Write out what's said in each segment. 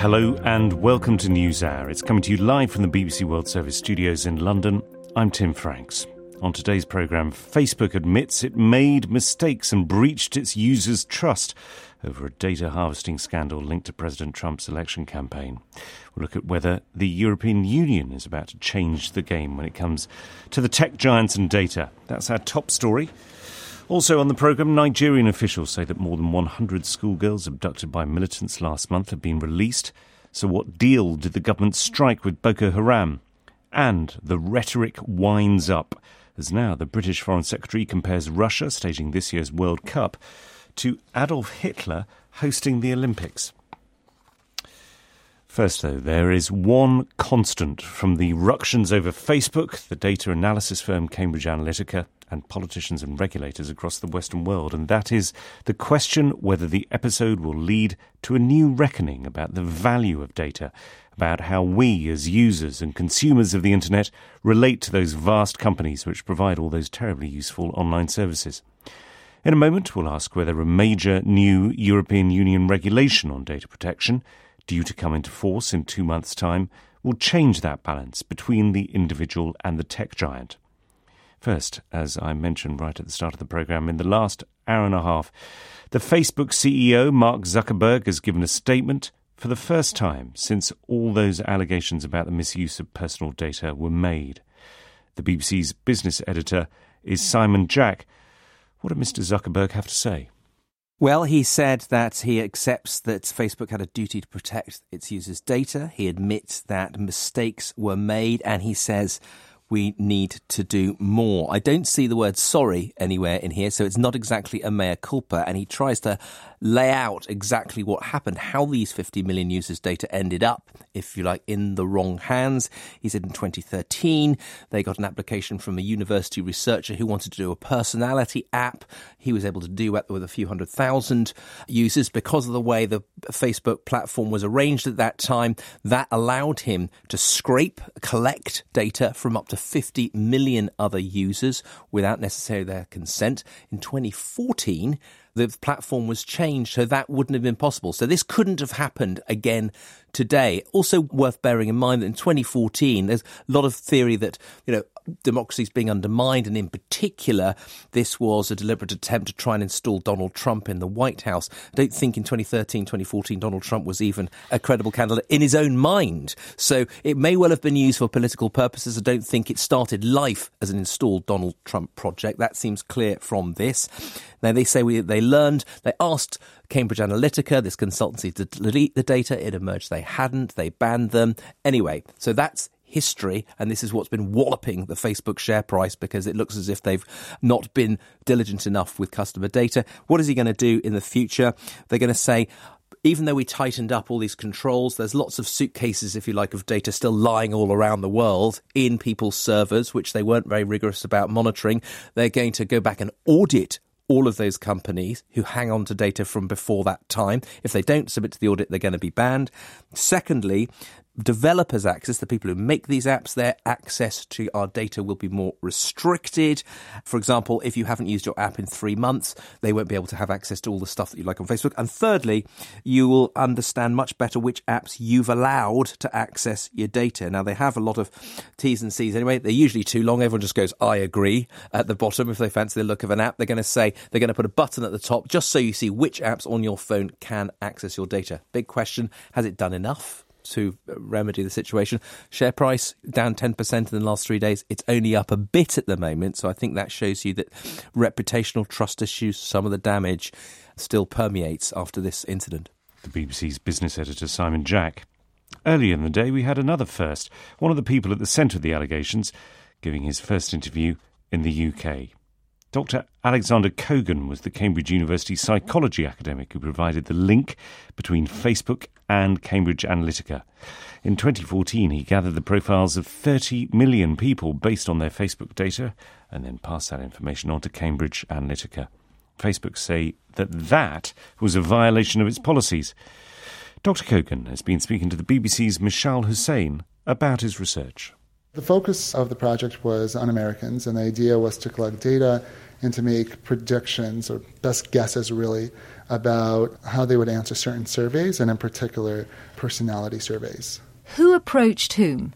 Hello and welcome to NewsHour. It's coming to you live from the BBC World Service studios in London. I'm Tim Franks. On today's programme, Facebook admits it made mistakes and breached its users' trust over a data harvesting scandal linked to President Trump's election campaign. We'll look at whether the European Union is about to change the game when it comes to the tech giants and data. That's our top story. Also on the programme, Nigerian officials say that more than 100 schoolgirls abducted by militants last month have been released. So, what deal did the government strike with Boko Haram? And the rhetoric winds up, as now the British Foreign Secretary compares Russia staging this year's World Cup to Adolf Hitler hosting the Olympics. First, though, there is one constant from the ructions over Facebook, the data analysis firm Cambridge Analytica, and politicians and regulators across the Western world, and that is the question whether the episode will lead to a new reckoning about the value of data, about how we, as users and consumers of the internet, relate to those vast companies which provide all those terribly useful online services. In a moment, we'll ask whether a major new European Union regulation on data protection, due to come into force in two months' time, will change that balance between the individual and the tech giant. First, as I mentioned right at the start of the programme, in the last hour and a half, the Facebook CEO, Mark Zuckerberg, has given a statement for the first time since all those allegations about the misuse of personal data were made. The BBC's business editor is Simon Jack. What did Mr. Zuckerberg have to say? Well, he said that he accepts that Facebook had a duty to protect its users' data. He admits that mistakes were made, and he says we need to do more. I don't see the word sorry anywhere in here, so it's not exactly a mea culpa. And he tries to lay out exactly what happened, how these 50 million users' data ended up, if you like, in the wrong hands. He said in 2013, they got an application from a university researcher who wanted to do a personality app. He was able to do it with a few hundred thousand users because of the way the Facebook platform was arranged at that time. That allowed him to scrape, collect data from up to 50 million other users without necessarily their consent. In 2014, the platform was changed so that wouldn't have been possible. So this couldn't have happened again today. Also worth bearing in mind that in 2014, there's a lot of theory that, you know, democracy is being undermined, and in particular, this was a deliberate attempt to try and install Donald Trump in the White House. I don't think in 2013, 2014, Donald Trump was even a credible candidate in his own mind. So it may well have been used for political purposes. I don't think it started life as an installed Donald Trump project. That seems clear from this. Now, they say we, they learned, they asked Cambridge Analytica, this consultancy, to delete the data. It emerged they hadn't. They banned them. Anyway, so that's history, and this is what's been walloping the Facebook share price because it looks as if they've not been diligent enough with customer data. What is he going to do in the future? They're going to say, even though we tightened up all these controls, there's lots of suitcases, if you like, of data still lying all around the world in people's servers, which they weren't very rigorous about monitoring. They're going to go back and audit all of those companies who hang on to data from before that time. If they don't submit to the audit, they're going to be banned. Secondly, developers' access, the people who make these apps, their access to our data will be more restricted. For example, if you haven't used your app in three months, they won't be able to have access to all the stuff that you like on Facebook. And thirdly, you will understand much better which apps you've allowed to access your data. Now, they have a lot of T's and C's anyway. They're usually too long. Everyone just goes, I agree at the bottom. If they fancy the look of an app, they're going to say, they're going to put a button at the top just so you see which apps on your phone can access your data. Big question. Has it done enough? To uh, remedy the situation. Share price down 10% in the last three days. It's only up a bit at the moment. So I think that shows you that reputational trust issues, some of the damage still permeates after this incident. The BBC's business editor, Simon Jack. Earlier in the day, we had another first. One of the people at the centre of the allegations giving his first interview in the UK. Dr. Alexander Kogan was the Cambridge University psychology academic who provided the link between Facebook and Cambridge Analytica. In 2014, he gathered the profiles of 30 million people based on their Facebook data and then passed that information on to Cambridge Analytica. Facebook say that that was a violation of its policies. Dr. Kogan has been speaking to the BBC's Mishal Husain about his research. The focus of the project was on Americans, and the idea was to collect data and to make predictions or best guesses, really, about how they would answer certain surveys, and in particular, personality surveys. Who approached whom?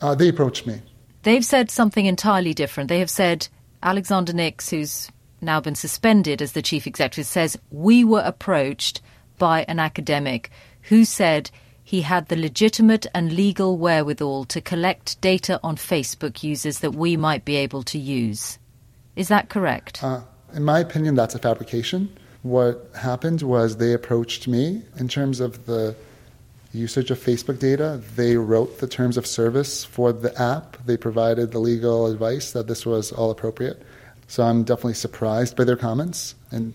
Uh, they approached me. They've said something entirely different. They have said Alexander Nix, who's now been suspended as the chief executive, says we were approached by an academic who said he had the legitimate and legal wherewithal to collect data on Facebook users that we might be able to use. Is that correct? Uh, in my opinion, that's a fabrication. What happened was they approached me in terms of the usage of Facebook data. They wrote the terms of service for the app. They provided the legal advice that this was all appropriate. So I'm definitely surprised by their comments, and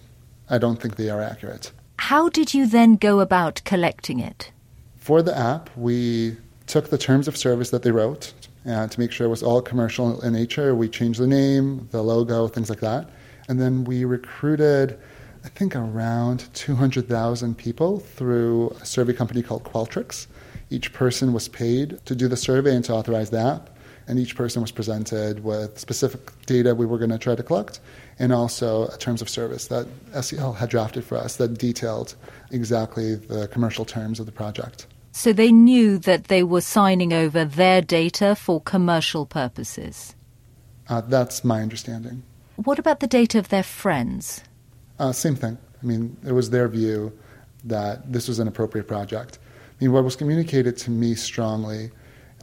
I don't think they are accurate. How did you then go about collecting it? For the app, we took the terms of service that they wrote uh, to make sure it was all commercial in nature. We changed the name, the logo, things like that. And then we recruited, I think, around 200,000 people through a survey company called Qualtrics. Each person was paid to do the survey and to authorize the app and each person was presented with specific data we were going to try to collect and also terms of service that SCL had drafted for us that detailed exactly the commercial terms of the project. So they knew that they were signing over their data for commercial purposes? Uh, that's my understanding. What about the data of their friends? Uh, same thing. I mean, it was their view that this was an appropriate project. I mean, what was communicated to me strongly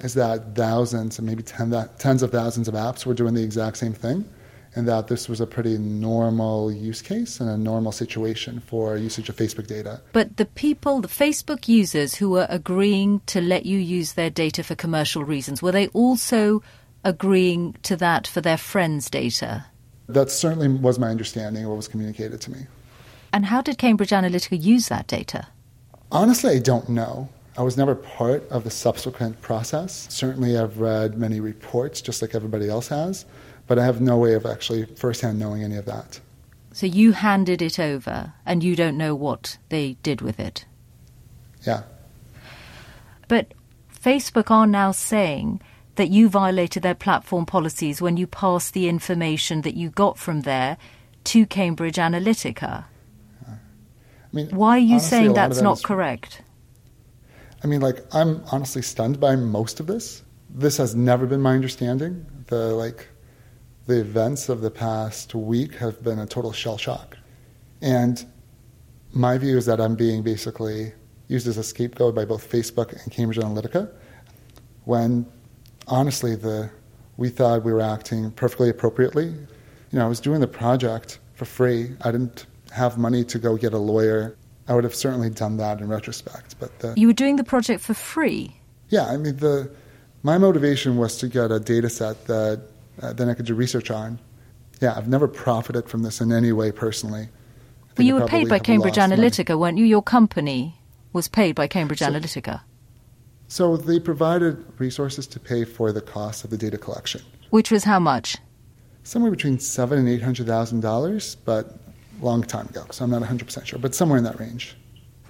is that thousands and maybe ten, tens of thousands of apps were doing the exact same thing, and that this was a pretty normal use case and a normal situation for usage of Facebook data. But the people, the Facebook users who were agreeing to let you use their data for commercial reasons, were they also agreeing to that for their friends' data? That certainly was my understanding of what was communicated to me. And how did Cambridge Analytica use that data? Honestly, I don't know. I was never part of the subsequent process. Certainly, I've read many reports, just like everybody else has, but I have no way of actually firsthand knowing any of that. So you handed it over, and you don't know what they did with it? Yeah. But Facebook are now saying that you violated their platform policies when you passed the information that you got from there to Cambridge Analytica. I mean, Why are you honestly, saying that's not is, correct? I mean, like, I'm honestly stunned by most of this. This has never been my understanding. The, like, the events of the past week have been a total shell shock. And my view is that I'm being basically used as a scapegoat by both Facebook and Cambridge Analytica when honestly the we thought we were acting perfectly appropriately. You know, I was doing the project for free. I didn't have money to go get a lawyer I would have certainly done that in retrospect. But the, you were doing the project for free. Yeah, I mean the my motivation was to get a data set that uh, then I could do research on. Yeah, I've never profited from this in any way personally. Well, you were paid by Cambridge Analytica, money. weren't you? Your company was paid by Cambridge so, Analytica. So they provided resources to pay for the cost of the data collection. Which was how much? Somewhere between seven and eight hundred thousand dollars, but long time ago, so I'm not 100% sure, but somewhere in that range.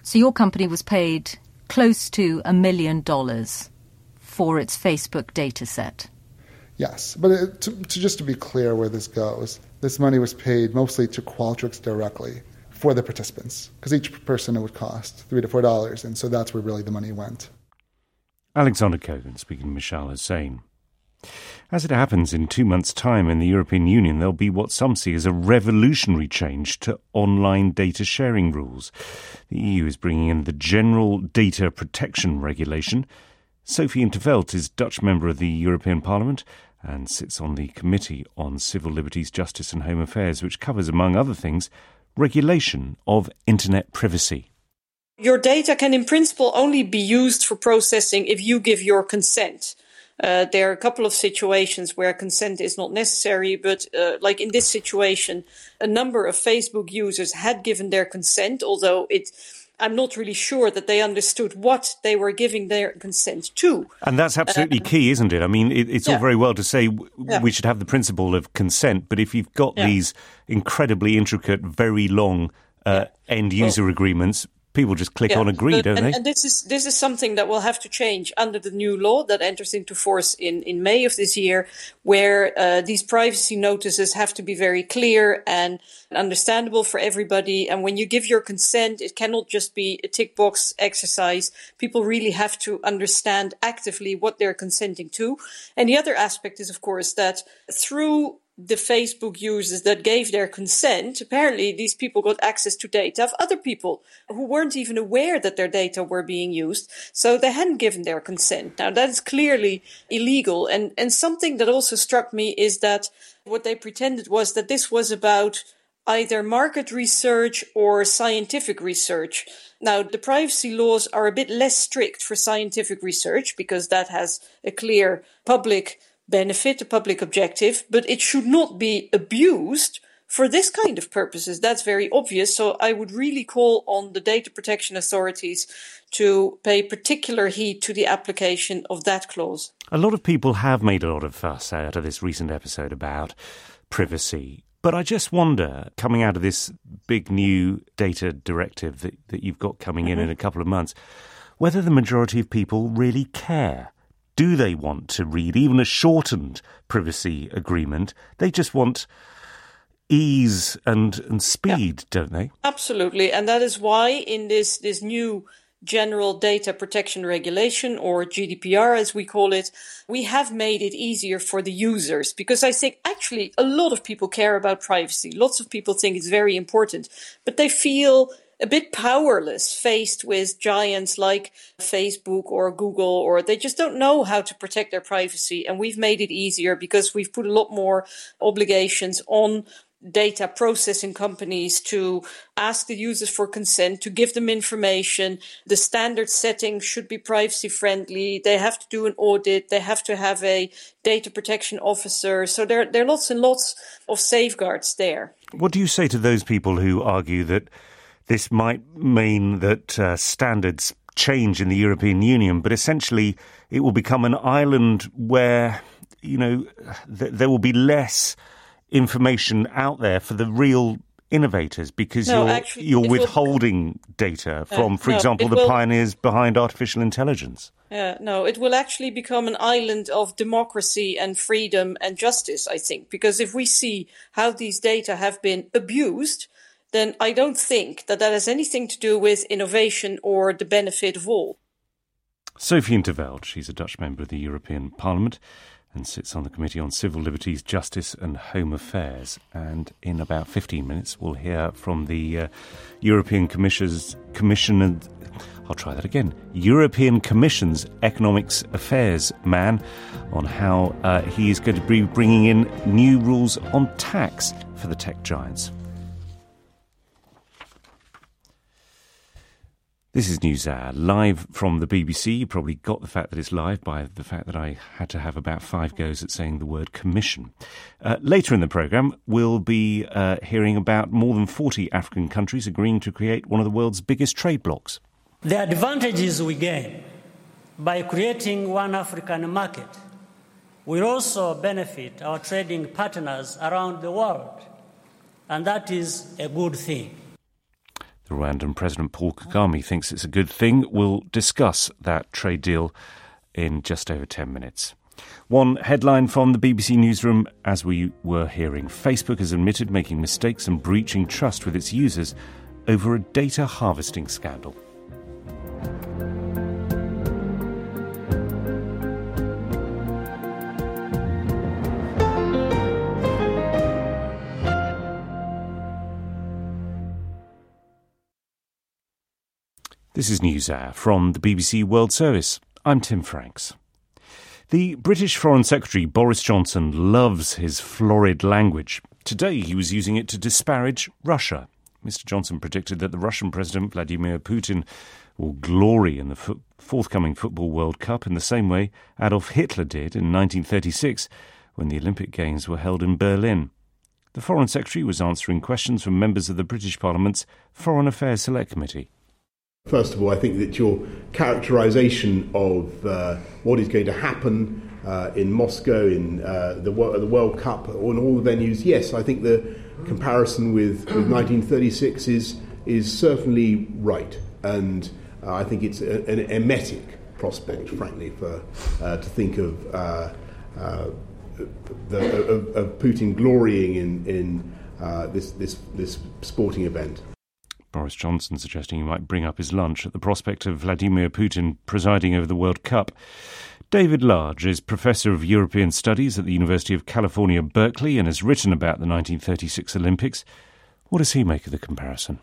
So your company was paid close to a million dollars for its Facebook data set. Yes, but it, to, to, just to be clear where this goes, this money was paid mostly to Qualtrics directly for the participants, because each person it would cost three to four dollars, and so that's where really the money went. Alexander Kogan speaking to Mishal Husain. As it happens, in two months' time in the European Union, there'll be what some see as a revolutionary change to online data sharing rules. The EU is bringing in the General Data Protection Regulation. Sophie in 't Veld is Dutch member of the European Parliament and sits on the Committee on Civil Liberties, Justice and Home Affairs, which covers, among other things, regulation of internet privacy. Your data can, in principle, only be used for processing if you give your consent. Uh, there are a couple of situations where consent is not necessary, but uh, like in this situation, a number of Facebook users had given their consent, although it. I'm not really sure that they understood what they were giving their consent to. And that's absolutely uh, key, isn't it? I mean, it, it's yeah. all very well to say w- yeah. we should have the principle of consent, but if you've got yeah. these incredibly intricate, very long uh, end user well, agreements, people just click yeah, on agree, but, don't and, they? And this is this is something that will have to change under the new law that enters into force in in May of this year, where uh, these privacy notices have to be very clear and understandable for everybody. And when you give your consent, it cannot just be a tick box exercise. People really have to understand actively what they're consenting to. And the other aspect is, of course, that through the Facebook users that gave their consent, apparently these people got access to data of other people who weren't even aware that their data were being used. So they hadn't given their consent. Now that is clearly illegal. And, and something that also struck me is that what they pretended was that this was about either market research or scientific research. Now, the privacy laws are a bit less strict for scientific research because that has a clear public benefit, a public objective, but it should not be abused for this kind of purposes. That's very obvious. So I would really call on the data protection authorities to pay particular heed to the application of that clause. A lot of people have made a lot of fuss out of this recent episode about privacy. But I just wonder, coming out of this big new data directive that, that you've got coming mm-hmm. in in a couple of months, whether the majority of people really care do they want to read even a shortened privacy agreement? They just want ease and, and speed, yeah. don't they? Absolutely. And that is why in this, this new General Data Protection Regulation, or GDPR as we call it, we have made it easier for the users because I think actually a lot of people care about privacy. Lots of people think it's very important, but they feel a bit powerless faced with giants like Facebook or Google, or they just don't know how to protect their privacy. And we've made it easier because we've put a lot more obligations on data processing companies to ask the users for consent, to give them information. The standard settings should be privacy friendly. They have to do an audit. They have to have a data protection officer. So there, there are lots and lots of safeguards there. What do you say to those people who argue that this might mean that uh, standards change in the European Union, but essentially it will become an island where, you know, th- there will be less information out there for the real innovators because no, you're actually, you're withholding will, data from, uh, for no, example, the will, pioneers behind artificial intelligence. Yeah, no, it will actually become an island of democracy and freedom and justice. I think because if we see how these data have been abused, then I don't think that that has anything to do with innovation or the benefit of all. Sophie in 't Veld, she's a Dutch member of the European Parliament and sits on the Committee on Civil Liberties, Justice and Home Affairs. And in about 15 minutes, we'll hear from the uh, European Commission's Commission and I'll try that again. European Commission's Economics Affairs man on how uh, he is going to be bringing in new rules on tax for the tech giants. This is NewsHour, live from the BBC. You probably got the fact that it's live by the fact that I had to have about five goes at saying the word commission. Uh, later in the programme, we'll be uh, hearing about more than 40 African countries agreeing to create one of the world's biggest trade blocs. The advantages we gain by creating one African market will also benefit our trading partners around the world, and that is a good thing. Rwandan President Paul Kagame thinks it's a good thing. We'll discuss that trade deal in just over 10 minutes. One headline from the BBC newsroom as we were hearing Facebook has admitted making mistakes and breaching trust with its users over a data harvesting scandal. This is NewsHour from the BBC World Service. I'm Tim Franks. The British Foreign Secretary Boris Johnson loves his florid language. Today he was using it to disparage Russia. Mr. Johnson predicted that the Russian President Vladimir Putin will glory in the fo- forthcoming Football World Cup in the same way Adolf Hitler did in 1936 when the Olympic Games were held in Berlin. The Foreign Secretary was answering questions from members of the British Parliament's Foreign Affairs Select Committee. First of all, I think that your characterization of uh, what is going to happen uh, in Moscow, in uh, the, the World Cup, on all the venues, yes, I think the comparison with, with 1936 is, is certainly right. And uh, I think it's a, an emetic prospect, frankly, for uh, to think of, uh, uh, the, of, of, Putin glorying in, in uh, this, this, this sporting event. Boris Johnson suggesting he might bring up his lunch at the prospect of Vladimir Putin presiding over the World Cup. David Large is Professor of European Studies at the University of California, Berkeley, and has written about the 1936 Olympics. What does he make of the comparison?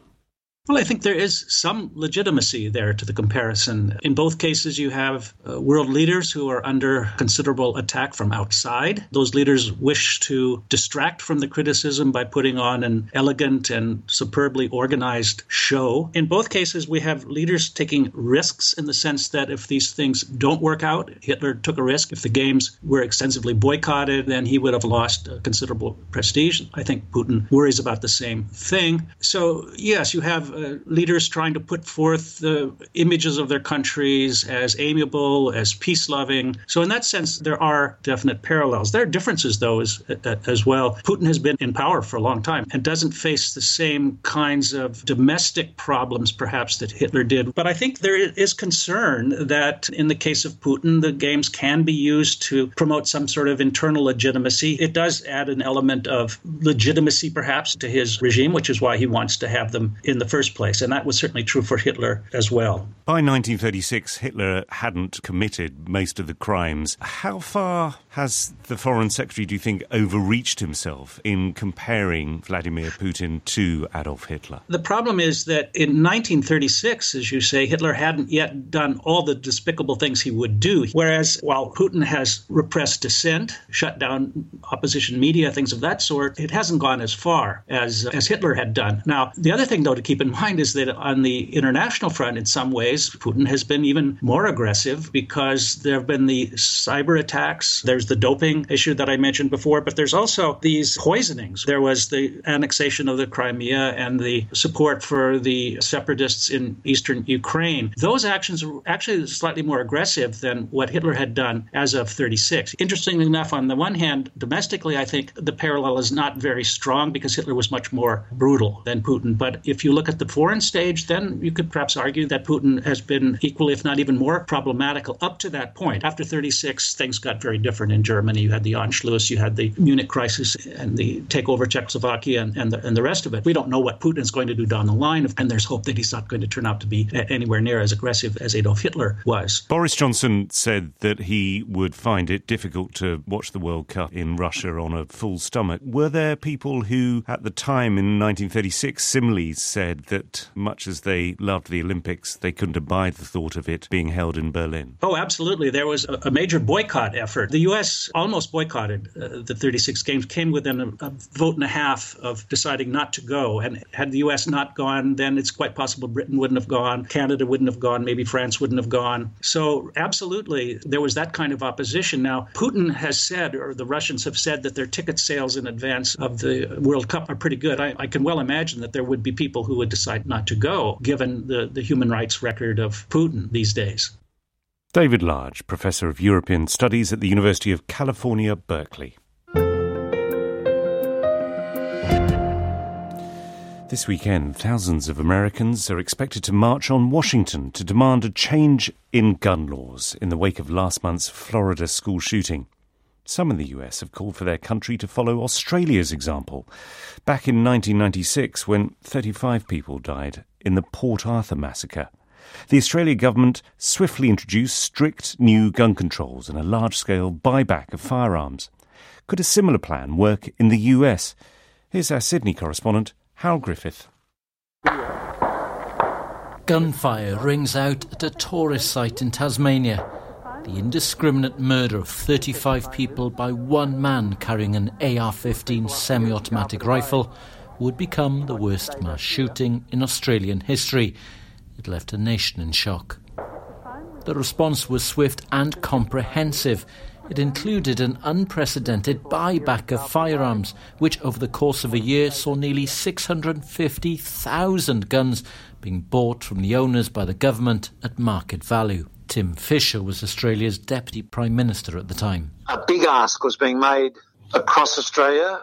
Well, I think there is some legitimacy there to the comparison. In both cases, you have uh, world leaders who are under considerable attack from outside. Those leaders wish to distract from the criticism by putting on an elegant and superbly organized show. In both cases, we have leaders taking risks in the sense that if these things don't work out, Hitler took a risk. If the games were extensively boycotted, then he would have lost uh, considerable prestige. I think Putin worries about the same thing. So, yes, you have uh, leaders trying to put forth the images of their countries as amiable, as peace loving. So, in that sense, there are definite parallels. There are differences, though, as, as well. Putin has been in power for a long time and doesn't face the same kinds of domestic problems, perhaps, that Hitler did. But I think there is concern that in the case of Putin, the games can be used to promote some sort of internal legitimacy. It does add an element of legitimacy, perhaps, to his regime, which is why he wants to have them in the first first place. And that was certainly true for Hitler as well. By 1936, Hitler hadn't committed most of the crimes. How far has the Foreign Secretary, do you think, overreached himself in comparing Vladimir Putin to Adolf Hitler? The problem is that in 1936, as you say, Hitler hadn't yet done all the despicable things he would do. Whereas while Putin has repressed dissent, shut down opposition media, things of that sort, it hasn't gone as far as, as Hitler had done. Now, the other thing, though, to keep in mind is that on the international front, in some ways, Putin has been even more aggressive because there have been the cyber attacks. There's the doping issue that I mentioned before, but there's also these poisonings. There was the annexation of the Crimea and the support for the separatists in eastern Ukraine. Those actions were actually slightly more aggressive than what Hitler had done as of 36. Interestingly enough, on the one hand, domestically, I think the parallel is not very strong because Hitler was much more brutal than Putin. But if you look at the foreign stage, then you could perhaps argue that Putin has been equally, if not even more, problematical up to that point. After 36, things got very different in Germany. You had the Anschluss, you had the Munich crisis, and the takeover of Czechoslovakia, and, and, the, and the rest of it. We don't know what Putin is going to do down the line, and there's hope that he's not going to turn out to be uh, anywhere near as aggressive as Adolf Hitler was. Boris Johnson said that he would find it difficult to watch the World Cup in Russia on a full stomach. Were there people who, at the time in 1936, similarly said that much as they loved the Olympics, they couldn't abide the thought of it being held in Berlin. Oh, absolutely. There was a, major boycott effort. The U.S. almost boycotted uh, the 36 games, came within a, a, vote and a half of deciding not to go. And had the U.S. not gone, then it's quite possible Britain wouldn't have gone, Canada wouldn't have gone, maybe France wouldn't have gone. So, absolutely, there was that kind of opposition. Now, Putin has said, or the Russians have said, that their ticket sales in advance of the World Cup are pretty good. I, I can well imagine that there would be people who would decide not to go, given the, the human rights record of Putin these days. David Large, Professor of European Studies at the University of California, Berkeley. This weekend, thousands of Americans are expected to march on Washington to demand a change in gun laws in the wake of last month's Florida school shooting. Some in the US have called for their country to follow Australia's example. Back in 1996, when 35 people died in the Port Arthur massacre, the Australia government swiftly introduced strict new gun controls and a large scale buyback of firearms. Could a similar plan work in the US? Here's our Sydney correspondent, Hywel Griffith. Gunfire rings out at a tourist site in Tasmania the indiscriminate murder of 35 people by one man carrying an AR 15 semi automatic rifle would become the worst mass shooting in Australian history. It left a nation in shock. The response was swift and comprehensive. It included an unprecedented buyback of firearms, which over the course of a year saw nearly 650,000 guns being bought from the owners by the government at market value. Tim Fischer was Australia's Deputy Prime Minister at the time. A big ask was being made across Australia.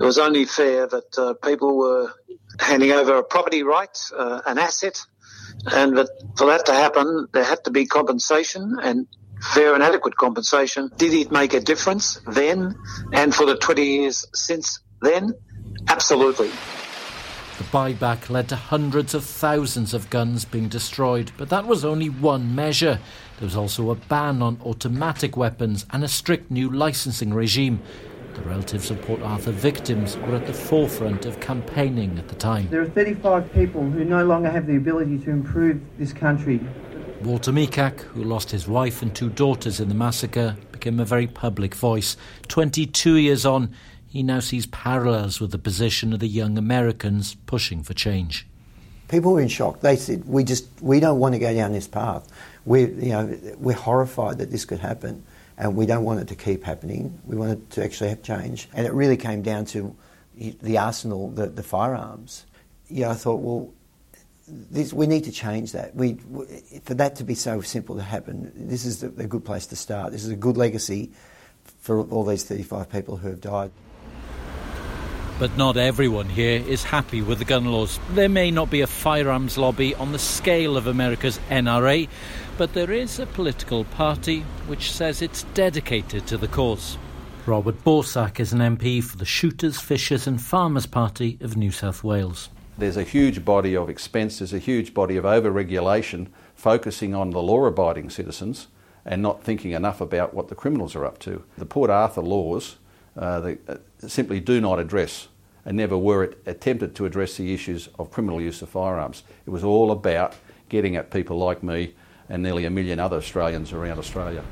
It was only fair that uh, people were handing over a property right, uh, an asset, and that for that to happen, there had to be compensation and fair and adequate compensation. Did it make a difference then and for the 20 years since then? Absolutely. The buyback led to hundreds of thousands of guns being destroyed, but that was only one measure. There was also a ban on automatic weapons and a strict new licensing regime. The relatives of Port Arthur victims were at the forefront of campaigning at the time. There are 35 people who no longer have the ability to improve this country. Walter Mikac, who lost his wife and two daughters in the massacre, became a very public voice. 22 years on, he now sees parallels with the position of the young Americans pushing for change. People were in shock. They said, "We just we don't want to go down this path. We're you know we're horrified that this could happen, and we don't want it to keep happening. We want it to actually have change." And it really came down to the arsenal, the, the firearms. Yeah, I thought, well, this, we need to change that. We, for that to be so simple to happen, this is a good place to start. This is a good legacy for all these 35 people who have died. But not everyone here is happy with the gun laws. There may not be a firearms lobby on the scale of America's NRA, but there is a political party which says it's dedicated to the cause. Robert Borsak is an MP for the Shooters, Fishers and Farmers Party of New South Wales. There's a huge body of expense, there's a huge body of over regulation focusing on the law abiding citizens and not thinking enough about what the criminals are up to. The Port Arthur laws uh, they, uh, simply do not address and never were attempted to address the issues of criminal use of firearms. It was all about getting at people like me and nearly a million other Australians around Australia.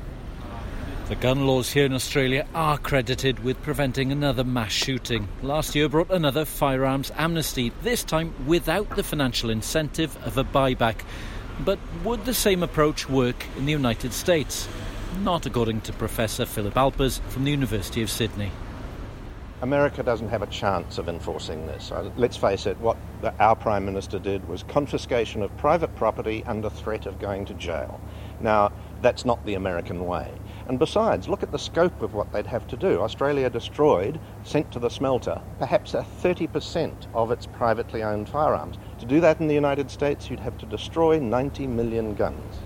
The gun laws here in Australia are credited with preventing another mass shooting. Last year brought another firearms amnesty, this time without the financial incentive of a buyback. But would the same approach work in the United States? Not according to Professor Philip Alpers from the University of Sydney. America doesn't have a chance of enforcing this. Uh, let's face it, what the, our Prime Minister did was confiscation of private property under threat of going to jail. Now, that's not the American way. And besides, look at the scope of what they'd have to do. Australia destroyed, sent to the smelter, perhaps a 30% of its privately owned firearms. To do that in the United States, you'd have to destroy 90 million guns.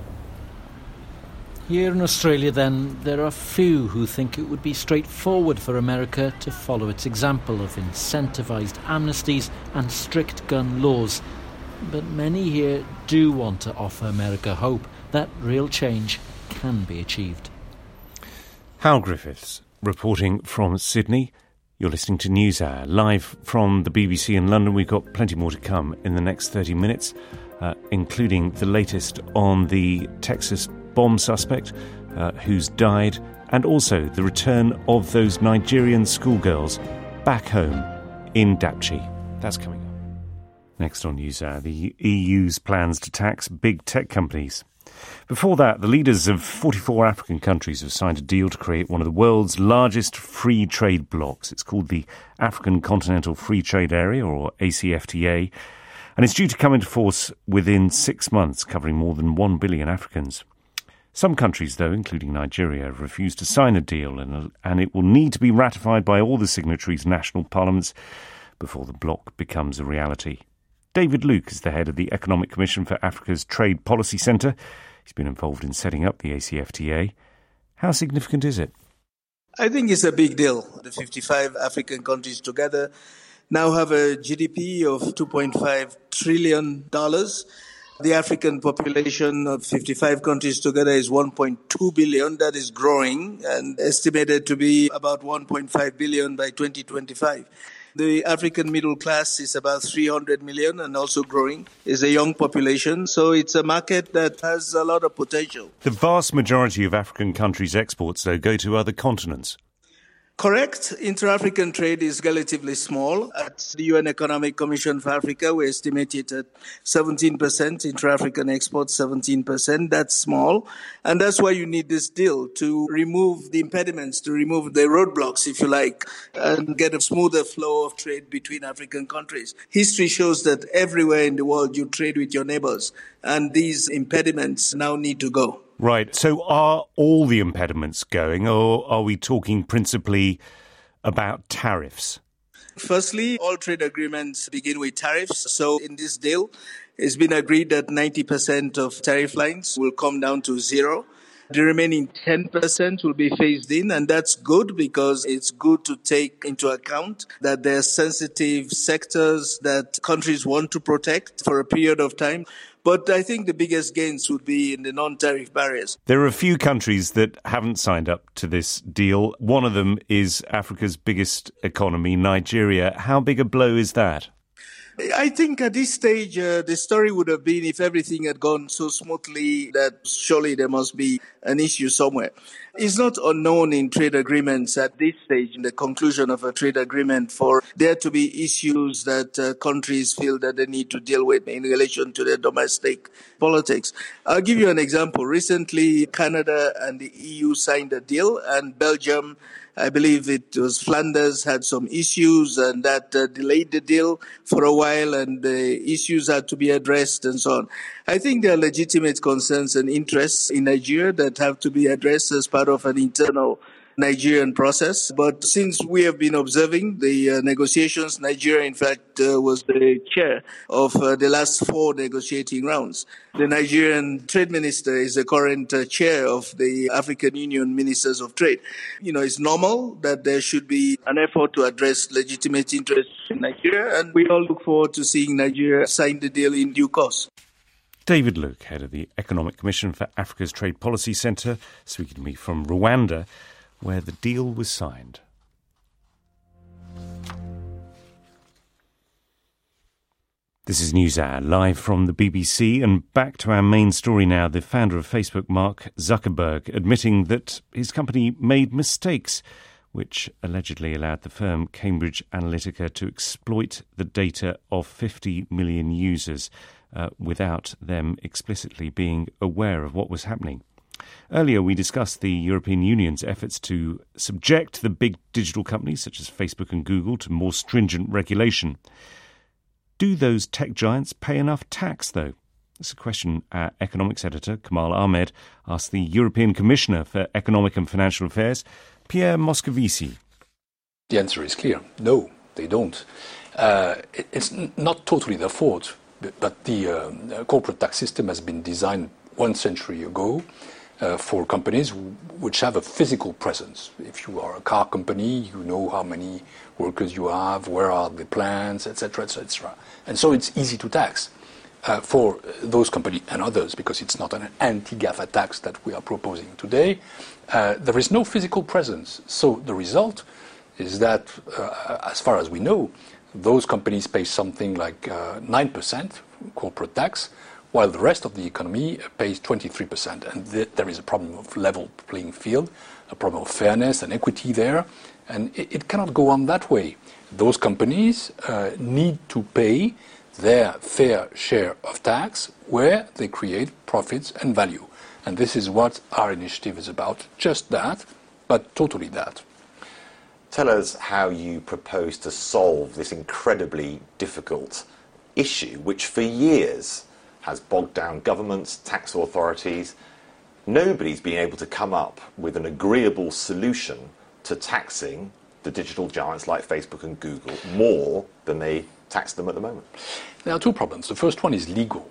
Here in Australia, then, there are few who think it would be straightforward for America to follow its example of incentivised amnesties and strict gun laws. But many here do want to offer America hope that real change can be achieved. Hywel Griffiths reporting from Sydney. You're listening to NewsHour live from the BBC in London. We've got plenty more to come in the next 30 minutes, uh, including the latest on the Texas bomb suspect uh, who's died, and also the return of those Nigerian schoolgirls back home in Dapchi. That's coming up. Next on NewsHour, the EU's plans to tax big tech companies. Before that, the leaders of 44 African countries have signed a deal to create one of the world's largest free trade blocs. It's called the African Continental Free Trade Area, or ACFTA, and it's due to come into force within six months, covering more than 1 billion Africans. Some countries, though, including Nigeria, have refused to sign a deal, and, and it will need to be ratified by all the signatories' national parliaments before the bloc becomes a reality. David Luke is the head of the Economic Commission for Africa's Trade Policy Centre. He's been involved in setting up the ACFTA. How significant is it? I think it's a big deal. The 55 African countries together now have a GDP of $2.5 trillion. The African population of 55 countries together is 1.2 billion. That is growing and estimated to be about 1.5 billion by 2025. The African middle class is about 300 million and also growing. It's a young population, so it's a market that has a lot of potential. The vast majority of African countries' exports, though, go to other continents. Correct. Inter-African trade is relatively small. At the UN Economic Commission for Africa, we estimate it at 17%, inter-African exports 17%. That's small. And that's why you need this deal to remove the impediments, to remove the roadblocks, if you like, and get a smoother flow of trade between African countries. History shows that everywhere in the world you trade with your neighbors, and these impediments now need to go. Right. So are all the impediments going, or are we talking principally about tariffs? Firstly, all trade agreements begin with tariffs. So in this deal, It's been agreed that 90% of tariff lines will come down to zero. The remaining 10% will be phased in, and that's good because it's good to take into account that there are sensitive sectors that countries want to protect for a period of time. But I think the biggest gains would be in the non tariff barriers. There are a few countries that haven't signed up to this deal. One of them is Africa's biggest economy, Nigeria. How big a blow is that? I think at this stage, uh, the story would have been if everything had gone so smoothly that surely there must be an issue somewhere. It's not unknown in trade agreements at this stage, in the conclusion of a trade agreement, for there to be issues that uh, countries feel that they need to deal with in relation to their domestic politics. I'll give you an example. Recently, Canada and the EU signed a deal, and Belgium I believe it was Flanders had some issues and that uh, delayed the deal for a while and the issues had to be addressed and so on. I think there are legitimate concerns and interests in Nigeria that have to be addressed as part of an internal Nigerian process. But since we have been observing the uh, negotiations, Nigeria, in fact, uh, was the chair of uh, the last four negotiating rounds. The Nigerian trade minister is the current uh, chair of the African Union Ministers of Trade. You know, it's normal that there should be an effort to address legitimate interests in Nigeria, and we all look forward to seeing Nigeria sign the deal in due course. David Luke, head of the Economic Commission for Africa's Trade Policy Centre, speaking to me from Rwanda where the deal was signed. This is NewsHour, live from the BBC, and back to our main story now. The founder of Facebook, Mark Zuckerberg, admitting that his company made mistakes, which allegedly allowed the firm Cambridge Analytica to exploit the data of 50 million users uh, without them explicitly being aware of what was happening. Earlier, we discussed the European Union's efforts to subject the big digital companies such as Facebook and Google to more stringent regulation. Do those tech giants pay enough tax, though? It's a question our economics editor, Kamal Ahmed, asked the European Commissioner for Economic and Financial Affairs, Pierre Moscovici. The answer is clear no, they don't. Uh, it's not totally their fault, but the uh, corporate tax system has been designed one century ago for companies which have a physical presence. If you are a car company, you know how many workers you have, where are the plants, etc., etc. And so it's easy to tax uh, for those companies and others because it's not an anti-GAFA tax that we are proposing today. Uh, there is no physical presence. So the result is that, uh, as far as we know, those companies pay something like 9% uh, corporate tax, while the rest of the economy pays 23%. And th- there is a problem of level playing field, a problem of fairness and equity there, and it, it cannot go on that way. Those companies uh, need to pay their fair share of tax where they create profits and value. And this is what our initiative is about just that, but totally that. Tell us how you propose to solve this incredibly difficult issue, which for years has bogged down governments, tax authorities. Nobody's been able to come up with an agreeable solution to taxing the digital giants like Facebook and Google more than they tax them at the moment. There are two problems. The first one is legal.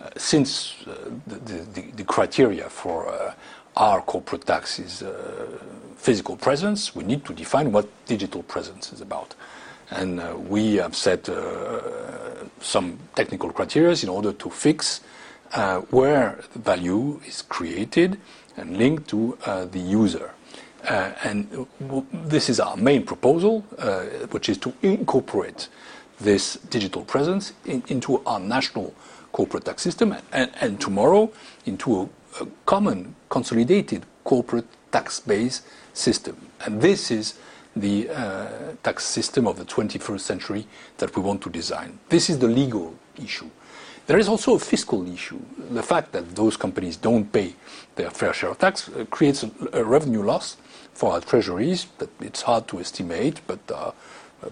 Uh, since uh, the, the, the, criteria for uh, our corporate tax is uh, physical presence, we need to define what digital presence is about. And uh, we have set uh, some technical criteria in order to fix uh, where value is created and linked to the user. And this is our main proposal, which is to incorporate this digital presence in, into our national corporate tax system and, tomorrow into a, common consolidated corporate tax base system. And this is the uh, tax system of the 21st century that we want to design. This is the legal issue. There is also a fiscal issue. The fact that those companies don't pay their fair share of tax uh, creates a, a, revenue loss for our treasuries that it's hard to estimate, but uh,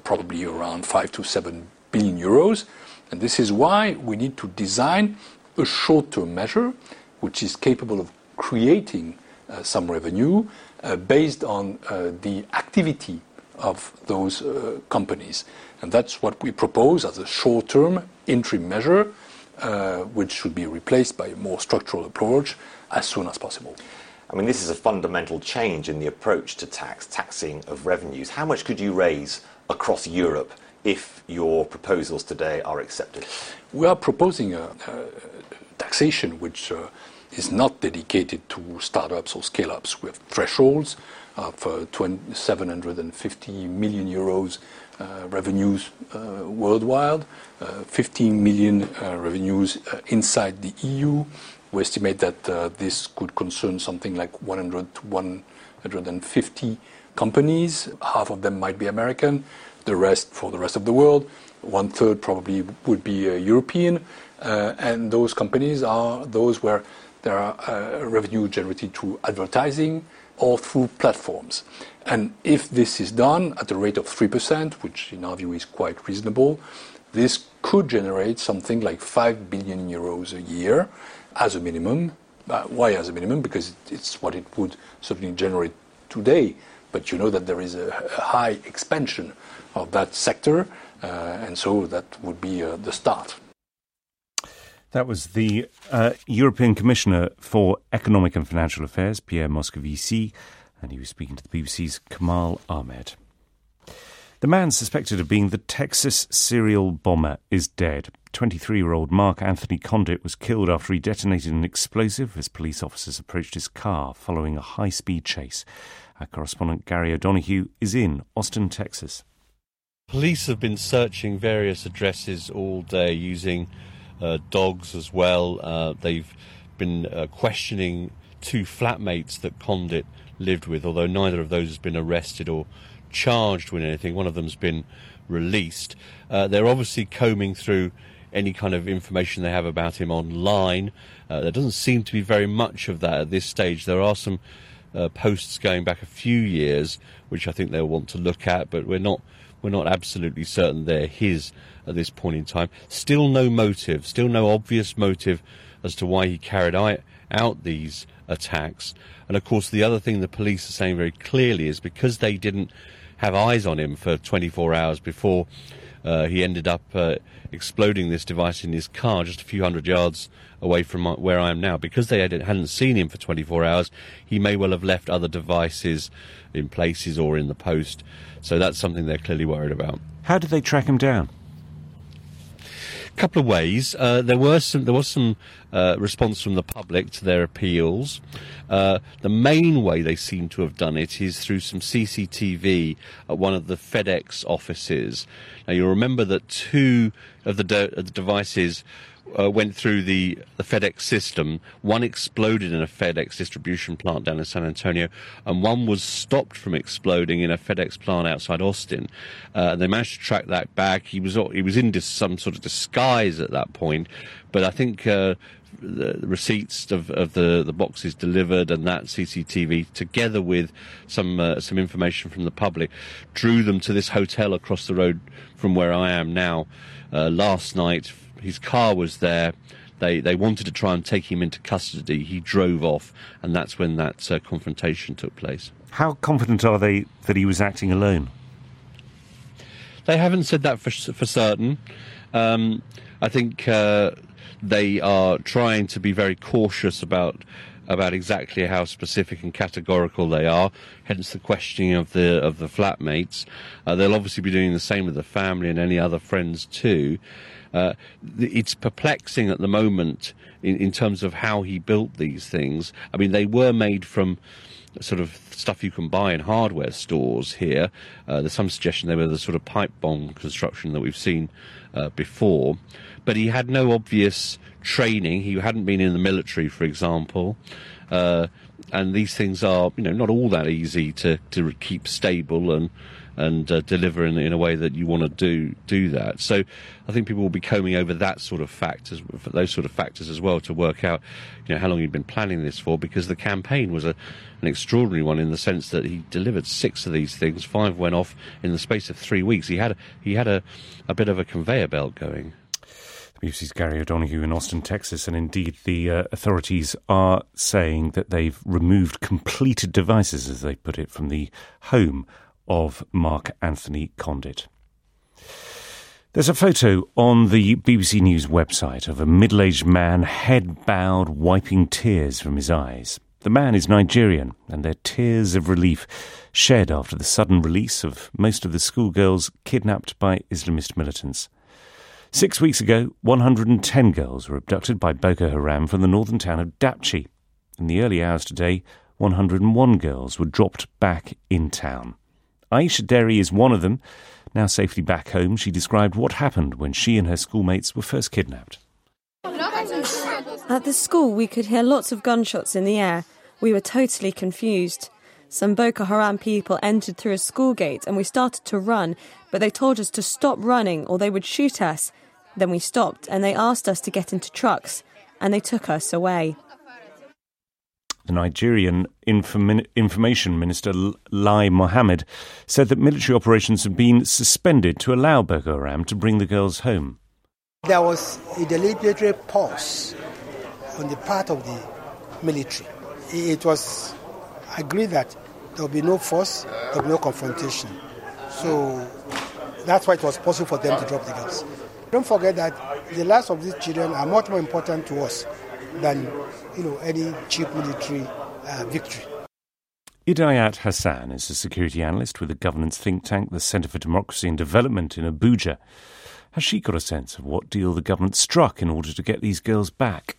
probably around five to seven billion euros. And this is why we need to design a short-term measure which is capable of creating uh, some revenue uh, based on uh, the activity of those companies. And that's what we propose as a short-term interim measure, uh, which should be replaced by a more structural approach as soon as possible. I mean, this is a fundamental change in the approach to tax, taxing of revenues. How much could you raise across Europe if your proposals today are accepted? We are proposing a, a taxation which uh, is not dedicated to startups or scale ups. We have thresholds of uh, 750 million euros uh, revenues uh, worldwide, uh, 15 million revenues inside the EU. We estimate that this could concern something like 100 to 150 companies. Half of them might be American, the rest for the rest of the world. One third probably would be European. And those companies are those where there are revenue generated through advertising, or through platforms. And if this is done at a rate of 3%, which in our view is quite reasonable, this could generate something like 5 billion euros a year as a minimum. Uh, why as a minimum? Because it's what it would certainly generate today. But you know that there is a, high expansion of that sector, uh, and so that would be uh, the start. That was the uh, European Commissioner for Economic and Financial Affairs, Pierre Moscovici, and he was speaking to the BBC's Kamal Ahmed. The man suspected of being the Texas serial bomber is dead. 23 year old Mark Anthony Condit was killed after he detonated an explosive as police officers approached his car following a high speed chase. Our correspondent Gary O'Donoghue is in Austin, Texas. Police have been searching various addresses all day using dogs as well. Uh, they've been uh, questioning two flatmates that Condit lived with, although neither of those has been arrested or charged with anything. One of them's been released. Uh, they're obviously combing through any kind of information they have about him online. Uh, there doesn't seem to be very much of that at this stage. There are some uh, posts going back a few years, which I think they'll want to look at, but we're not we're not absolutely certain they're his at this point in time. Still no motive, still no obvious motive as to why he carried out these attacks. And of course, the other thing the police are saying very clearly is because they didn't have eyes on him for 24 hours before uh, he ended up uh, exploding this device in his car just a few hundred yards away from where I am now. Because they hadn't seen him for 24 hours, he may well have left other devices in places or in the post. So that's something they're clearly worried about. How did they track him down? Couple of ways. Uh, there were some there was some uh, response from the public to their appeals. Uh, the main way they seem to have done it is through some CCTV at one of the FedEx offices. Now you'll remember that two of the, de- the devices uh, went through the, the FedEx system. One exploded in a FedEx distribution plant down in San Antonio, and one was stopped from exploding in a FedEx plant outside Austin. Uh, they managed to track that back. He was he was in dis- some sort of disguise at that point, but I think. Uh, the receipts of, of the, the boxes delivered and that CCTV, together with some uh, some information from the public, drew them to this hotel across the road from where I am now uh, last night his car was there. They they wanted to try and take him into custody. He drove off, and that's when that uh, confrontation took place. How confident are they that he was acting alone? They haven't said that for for certain. Um, I think uh, they are trying to be very cautious about about exactly how specific and categorical they are. Hence the questioning of the of the flatmates. Uh, they'll obviously be doing the same with the family and any other friends too. Uh, it's perplexing at the moment in, in terms of how he built these things. I mean, they were made from sort of stuff you can buy in hardware stores here. Uh, there's some suggestion they were the sort of pipe bomb construction that we've seen uh, before. But he had no obvious training. He hadn't been in the military, for example. Uh, and these things are, you know, not all that easy to, to keep stable and and uh, deliver in, in a way that you want to do do that. So I think people will be combing over that sort of factors, those sort of factors as well, to work out you know how long you've been planning this for. Because the campaign was a, an extraordinary one in the sense that he delivered six of these things, five went off in the space of three weeks. He had he had a, a bit of a conveyor belt going. BBC's Gary O'Donoghue in Austin, Texas, and indeed the uh, authorities are saying that they've removed completed devices, as they put it, from the home of Mark Anthony Condit. There's a photo on the BBC News website of a middle aged man, head bowed, wiping tears from his eyes. The man is Nigerian, and they're tears of relief shed after the sudden release of most of the schoolgirls kidnapped by Islamist militants. Six weeks ago, 110 girls were abducted by Boko Haram from the northern town of Dapchi. In the early hours today, 101 girls were dropped back in town. Aisha Derry is one of them. Now safely back home, she described what happened when she and her schoolmates were first kidnapped. At the school, we could hear lots of gunshots in the air. We were totally confused. Some Boko Haram people entered through a school gate and we started to run, but they told us to stop running or they would shoot us. Then we stopped and they asked us to get into trucks and they took us away. The Nigerian Inform- Information Minister Lai Mohammed said that military operations had been suspended to allow Boko Haram to bring the girls home. There was a deliberate pause on the part of the military. It was agreed that there will be no force, there will be no confrontation. So that's why it was possible for them to drop the girls. Don't forget that the lives of these children are much more important to us than you know, any cheap military uh, victory. Idayat Hassan is a security analyst with the governance think tank, the Centre for Democracy and Development in Abuja. Has she got a sense of what deal the government struck in order to get these girls back?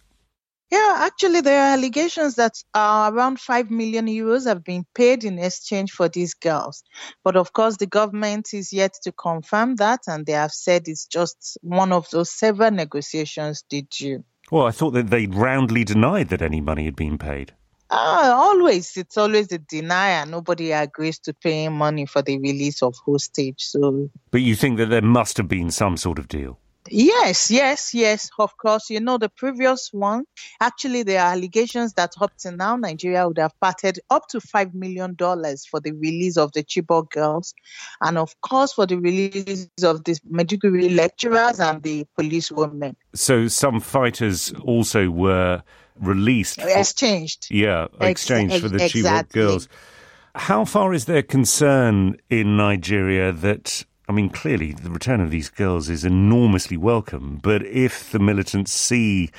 Yeah, actually, there are allegations that uh, around 5 million euros have been paid in exchange for these girls. But of course, the government is yet to confirm that, and they have said it's just one of those several negotiations they do. Well, I thought that they roundly denied that any money had been paid. Uh, always, it's always a denier. Nobody agrees to paying money for the release of hostage. So, but you think that there must have been some sort of deal? Yes, yes, yes, of course. You know, the previous one, actually, there are allegations that up to now, Nigeria would have parted up to $5 million for the release of the Chibok girls. And of course, for the release of the Maiduguri lecturers and the police women. So some fighters also were released. Exchanged. For, yeah, exchanged Ex- for the exactly. Chibok girls. How far is there concern in Nigeria that I mean, clearly the return of these girls is enormously welcome, but if the militants see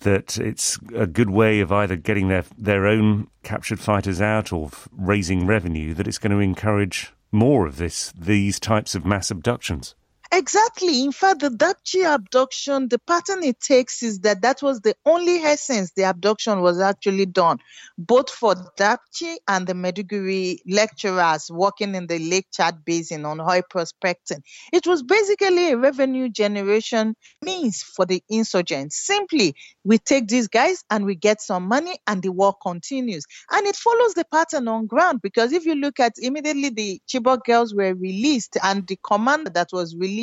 that it's a good way of either getting their their own captured fighters out or raising revenue, that it's going to encourage more of this these types of mass abductions. Exactly. In fact, the Dapchi abduction, the pattern it takes is that that was the only essence the abduction was actually done, both for Dapchi and the Maiduguri lecturers working in the Lake Chad Basin on oil prospecting. It was basically a revenue generation means for the insurgents. Simply, we take these guys and we get some money and the war continues. And it follows the pattern on ground because if you look at immediately the Chibok girls were released and the command that was released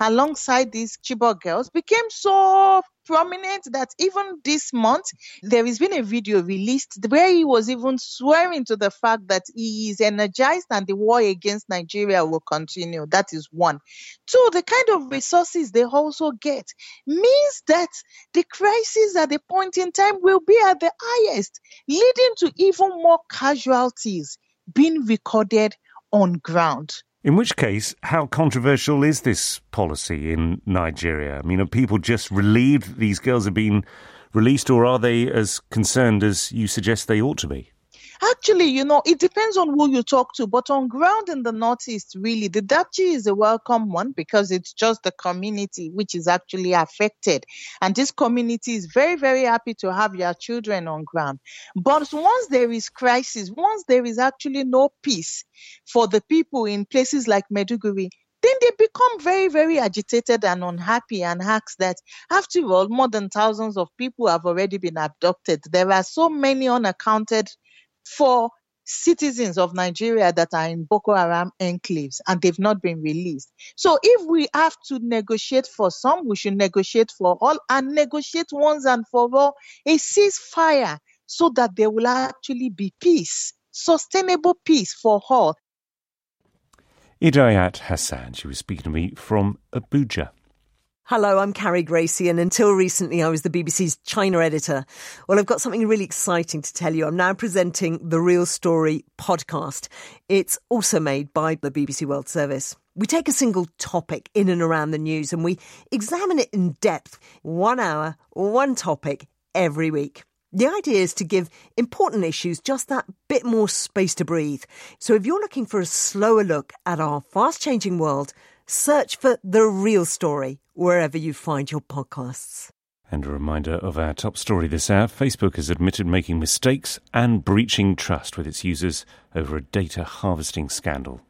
alongside these Chibok girls became so prominent that even this month there has been a video released where he was even swearing to the fact that he is energized and the war against Nigeria will continue. That is one. Two, the kind of resources they also get means that the crisis at the point in time will be at the highest, leading to even more casualties being recorded on ground. In which case, how controversial is this policy in Nigeria? I mean, are people just relieved that these girls have been released, or are they as concerned as you suggest they ought to be? Actually, you know, it depends on who you talk to, but on ground in the Northeast, really, the Dapchi is a welcome one because it's just the community which is actually affected. And this community is very, very happy to have your children on ground. But once there is crisis, once there is actually no peace for the people in places like Maiduguri, then they become very, very agitated and unhappy and ask that, after all, more than thousands of people have already been abducted. There are so many unaccounted for citizens of Nigeria that are in Boko Haram enclaves and they've not been released. So if we have to negotiate for some, we should negotiate for all and negotiate once and for all a ceasefire so that there will actually be peace, sustainable peace for all. Idayat Hassan, she was speaking to me from Abuja. Hello, I'm Carrie Gracie, and until recently I was the BBC's China editor. Well, I've got something really exciting to tell you. I'm now presenting the Real Story podcast. It's also made by the BBC World Service. We take a single topic in and around the news and we examine it in depth, one hour, one topic every week. The idea is to give important issues just that bit more space to breathe. So if you're looking for a slower look at our fast changing world, search for The Real Story wherever you find your podcasts. And a reminder of our top story this hour Facebook has admitted making mistakes and breaching trust with its users over a data harvesting scandal.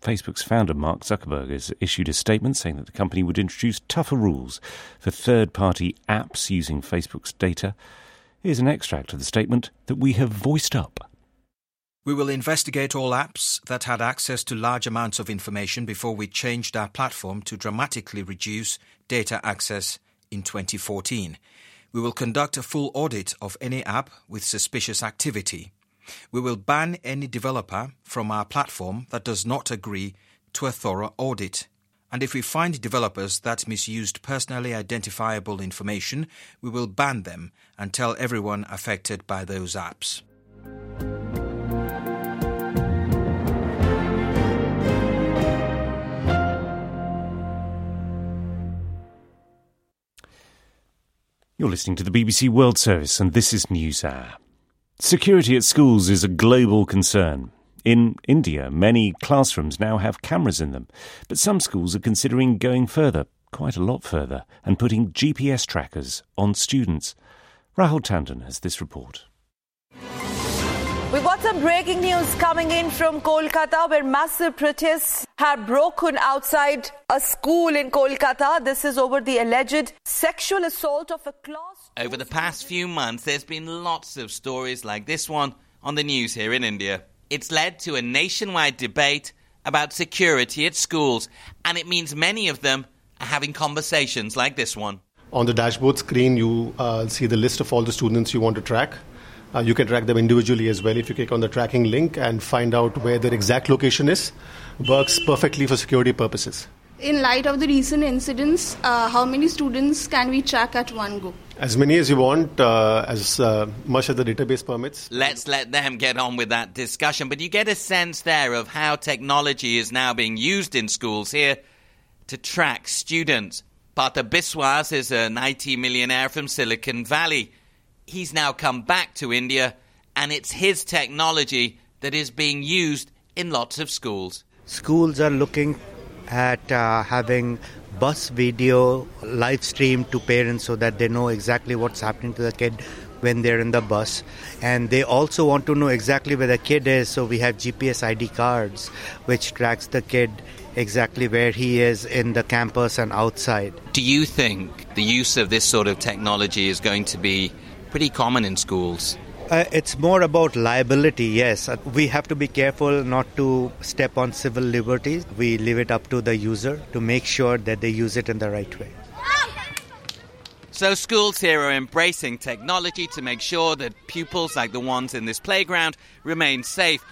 Facebook's founder, Mark Zuckerberg, has issued a statement saying that the company would introduce tougher rules for third party apps using Facebook's data Here's an extract of the statement that we have voiced up. We will investigate all apps that had access to large amounts of information before we changed our platform to dramatically reduce data access in 2014. We will conduct a full audit of any app with suspicious activity. We will ban any developer from our platform that does not agree to a thorough audit. And if we find developers that misused personally identifiable information, we will ban them and tell everyone affected by those apps. You're listening to the BBC World Service, and this is News Hour. Security at schools is a global concern. In India, many classrooms now have cameras in them, but some schools are considering going further, quite a lot further, and putting GPS trackers on students. Rahul Tandon has this report. We've got some breaking news coming in from Kolkata where massive protests have broken outside a school in Kolkata. This is over the alleged sexual assault of a class. Over the past few months, there's been lots of stories like this one on the news here in India. It's led to a nationwide debate about security at schools, and it means many of them are having conversations like this one. On the dashboard screen, you uh, see the list of all the students you want to track. Uh, you can track them individually as well if you click on the tracking link and find out where their exact location is. Works perfectly for security purposes. In light of the recent incidents, uh, how many students can we track at one go? As many as you want, uh, as uh, much as the database permits. Let's let them get on with that discussion. But you get a sense there of how technology is now being used in schools here to track students. Partha Biswas is an IT millionaire from Silicon Valley. He's now come back to India, and it's his technology that is being used in lots of schools. Schools are looking at uh, having bus video live streamed to parents so that they know exactly what's happening to the kid when they're in the bus. And they also want to know exactly where the kid is, so we have GPS ID cards which tracks the kid exactly where he is in the campus and outside. Do you think the use of this sort of technology is going to be pretty common in schools? Uh, it's more about liability, yes. Uh, we have to be careful not to step on civil liberties. We leave it up to the user to make sure that they use it in the right way. So, schools here are embracing technology to make sure that pupils like the ones in this playground remain safe.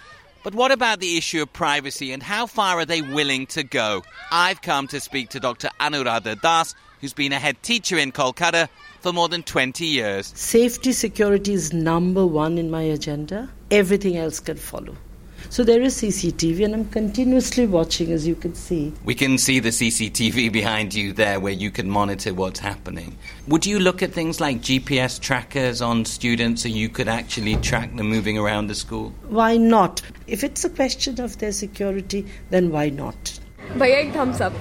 But what about the issue of privacy and how far are they willing to go? I've come to speak to Dr. Anuradha Das, who's been a head teacher in Kolkata for more than 20 years. Safety security is number one in my agenda. Everything else can follow. So there is CCTV, and I'm continuously watching, as you can see. We can see the CCTV behind you there where you can monitor what's happening. Would you look at things like GPS trackers on students so you could actually track them moving around the school? Why not? If it's a question of their security, then why not? Bhaiya, thumbs up.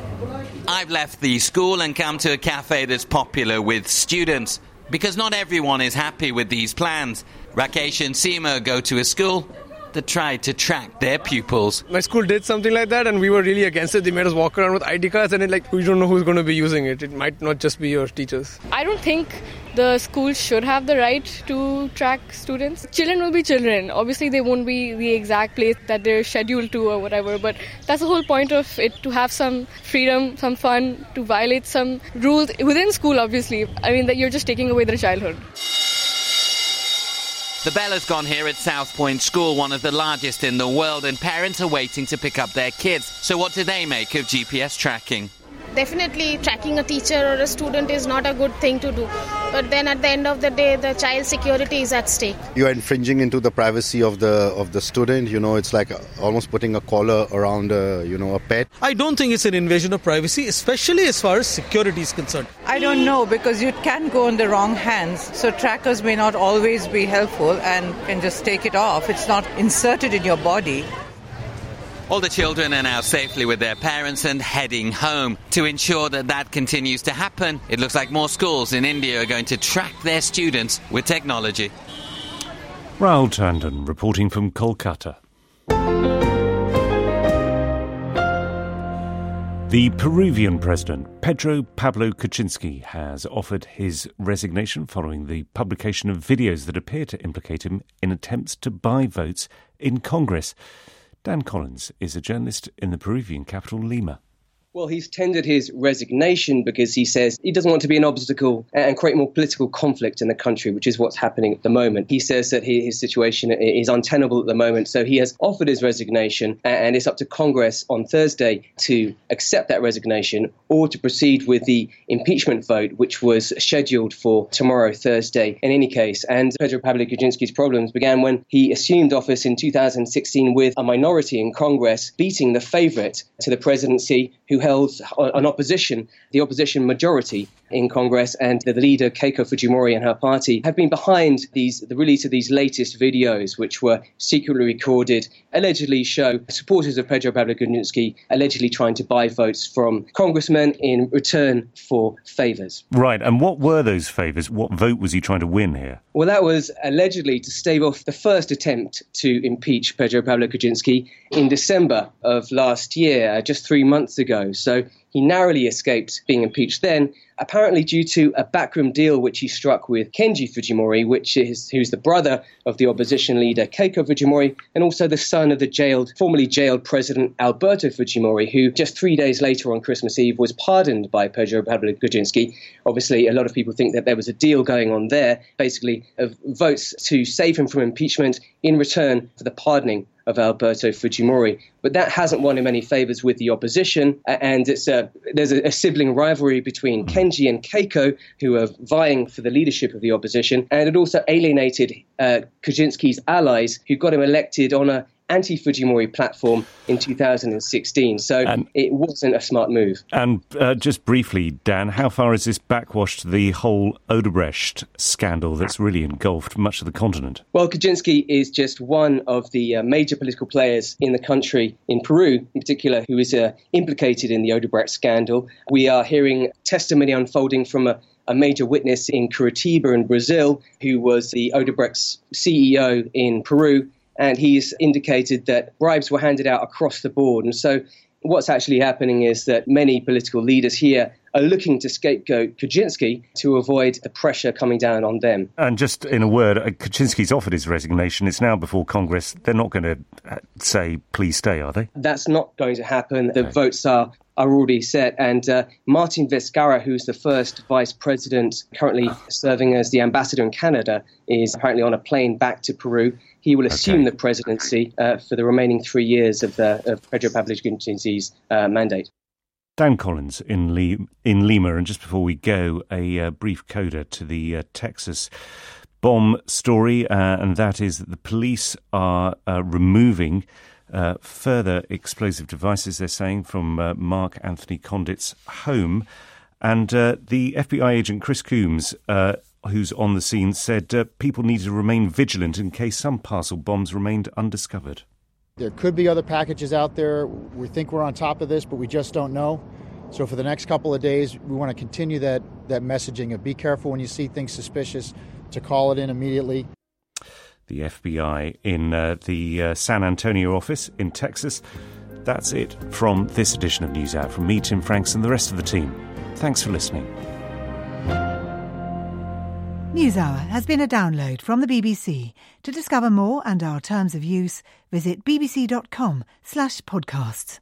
I've left the school and come to a cafe that's popular with students because not everyone is happy with these plans. Rakesh and Seema go to a school that tried to track their pupils. My school did something like that, and we were really against it. They made us walk around with ID cards, and it, like we don't know who's going to be using it. It might not just be your teachers. I don't think the school should have the right to track students. Children will be children. Obviously, they won't be the exact place that they're scheduled to or whatever, but that's the whole point of it to have some freedom, some fun, to violate some rules within school, obviously. I mean, that you're just taking away their childhood. The bell has gone here at South Point School, one of the largest in the world, and parents are waiting to pick up their kids. So, what do they make of GPS tracking? Definitely, tracking a teacher or a student is not a good thing to do. But then at the end of the day, the child's security is at stake. You are infringing into the privacy of the of the student. You know, it's like almost putting a collar around, a, you know, a pet. I don't think it's an invasion of privacy, especially as far as security is concerned. I don't know because you can go in the wrong hands. So trackers may not always be helpful and can just take it off. It's not inserted in your body. All the children are now safely with their parents and heading home. To ensure that that continues to happen, it looks like more schools in India are going to track their students with technology. Rahul Tandon reporting from Kolkata. The Peruvian president, Pedro Pablo Kuczynski, has offered his resignation following the publication of videos that appear to implicate him in attempts to buy votes in Congress. Dan Collins is a journalist in the Peruvian capital, Lima. Well, he's tendered his resignation because he says he doesn't want to be an obstacle and create more political conflict in the country, which is what's happening at the moment. He says that his situation is untenable at the moment, so he has offered his resignation, and it's up to Congress on Thursday to accept that resignation or to proceed with the impeachment vote, which was scheduled for tomorrow, Thursday, in any case. And Pedro Pablo Kuczynski's problems began when he assumed office in 2016 with a minority in Congress, beating the favorite to the presidency, who held an opposition, the opposition majority in Congress, and the leader Keiko Fujimori and her party have been behind these the release of these latest videos, which were secretly recorded, allegedly show supporters of Pedro Pablo Kuczynski allegedly trying to buy votes from congressmen in return for favors. Right, and what were those favors? What vote was he trying to win here? Well, that was allegedly to stave off the first attempt to impeach Pedro Pablo Kuczynski in December of last year, uh, just three months ago. So he narrowly escaped being impeached then, apparently due to a backroom deal which he struck with Kenji Fujimori, which is who's the brother of the opposition leader Keiko Fujimori, and also the son of the jailed, formerly jailed president Alberto Fujimori, who just three days later on Christmas Eve was pardoned by Pedro Pablo Kuczynski. Obviously, a lot of people think that there was a deal going on there, basically of votes to save him from impeachment in return for the pardoning of Alberto Fujimori. But that hasn't won him any favors with the opposition, and it's a, there's a, a sibling rivalry between Kenji and Keiko, who are vying for the leadership of the opposition, and it also alienated uh, Kuczynski's allies, who got him elected on a anti Fujimori platform in 2016. So and, it wasn't a smart move. And uh, just briefly, Dan, how far has this backwashed the whole Odebrecht scandal that's really engulfed much of the continent? Well, Kuczynski is just one of the uh, major political players in the country, in Peru in particular, who is uh, implicated in the Odebrecht scandal. We are hearing testimony unfolding from a a major witness in Curitiba in Brazil, who was the Odebrecht's CEO in Peru, and he's indicated that bribes were handed out across the board. And so what's actually happening is that many political leaders here are looking to scapegoat Kuczynski to avoid the pressure coming down on them. And just in a word, Kuczynski's offered his resignation. It's now before Congress. They're not going to uh, say, please stay, are they? That's not going to happen. The okay. votes are are already set. And uh, Martin Vizcarra, who's the first vice president currently serving as the ambassador in Canada, is apparently on a plane back to Peru. He will assume okay. the presidency uh, for the remaining three years of, the, of Pedro Pablo Kuczynski's uh, mandate. Dan Collins in, Le- in Lima. And just before we go, a uh, brief coda to the uh, Texas bomb story, uh, and that is that the police are uh, removing uh, further explosive devices, they're saying, from uh, Mark Anthony Condit's home. And the FBI agent Chris Combs who's on the scene, said uh, people need to remain vigilant in case some parcel bombs remained undiscovered. There could be other packages out there. We think we're on top of this, but we just don't know. So for the next couple of days, we want to continue that, that messaging of be careful when you see things suspicious, to call it in immediately. The FBI in uh, the uh, San Antonio office in Texas. That's it from this edition of NewsHour. From me, Tim Franks, and the rest of the team. Thanks for listening. NewsHour has been a download from the BBC. To discover more and our terms of use, visit bbc.com slash podcasts.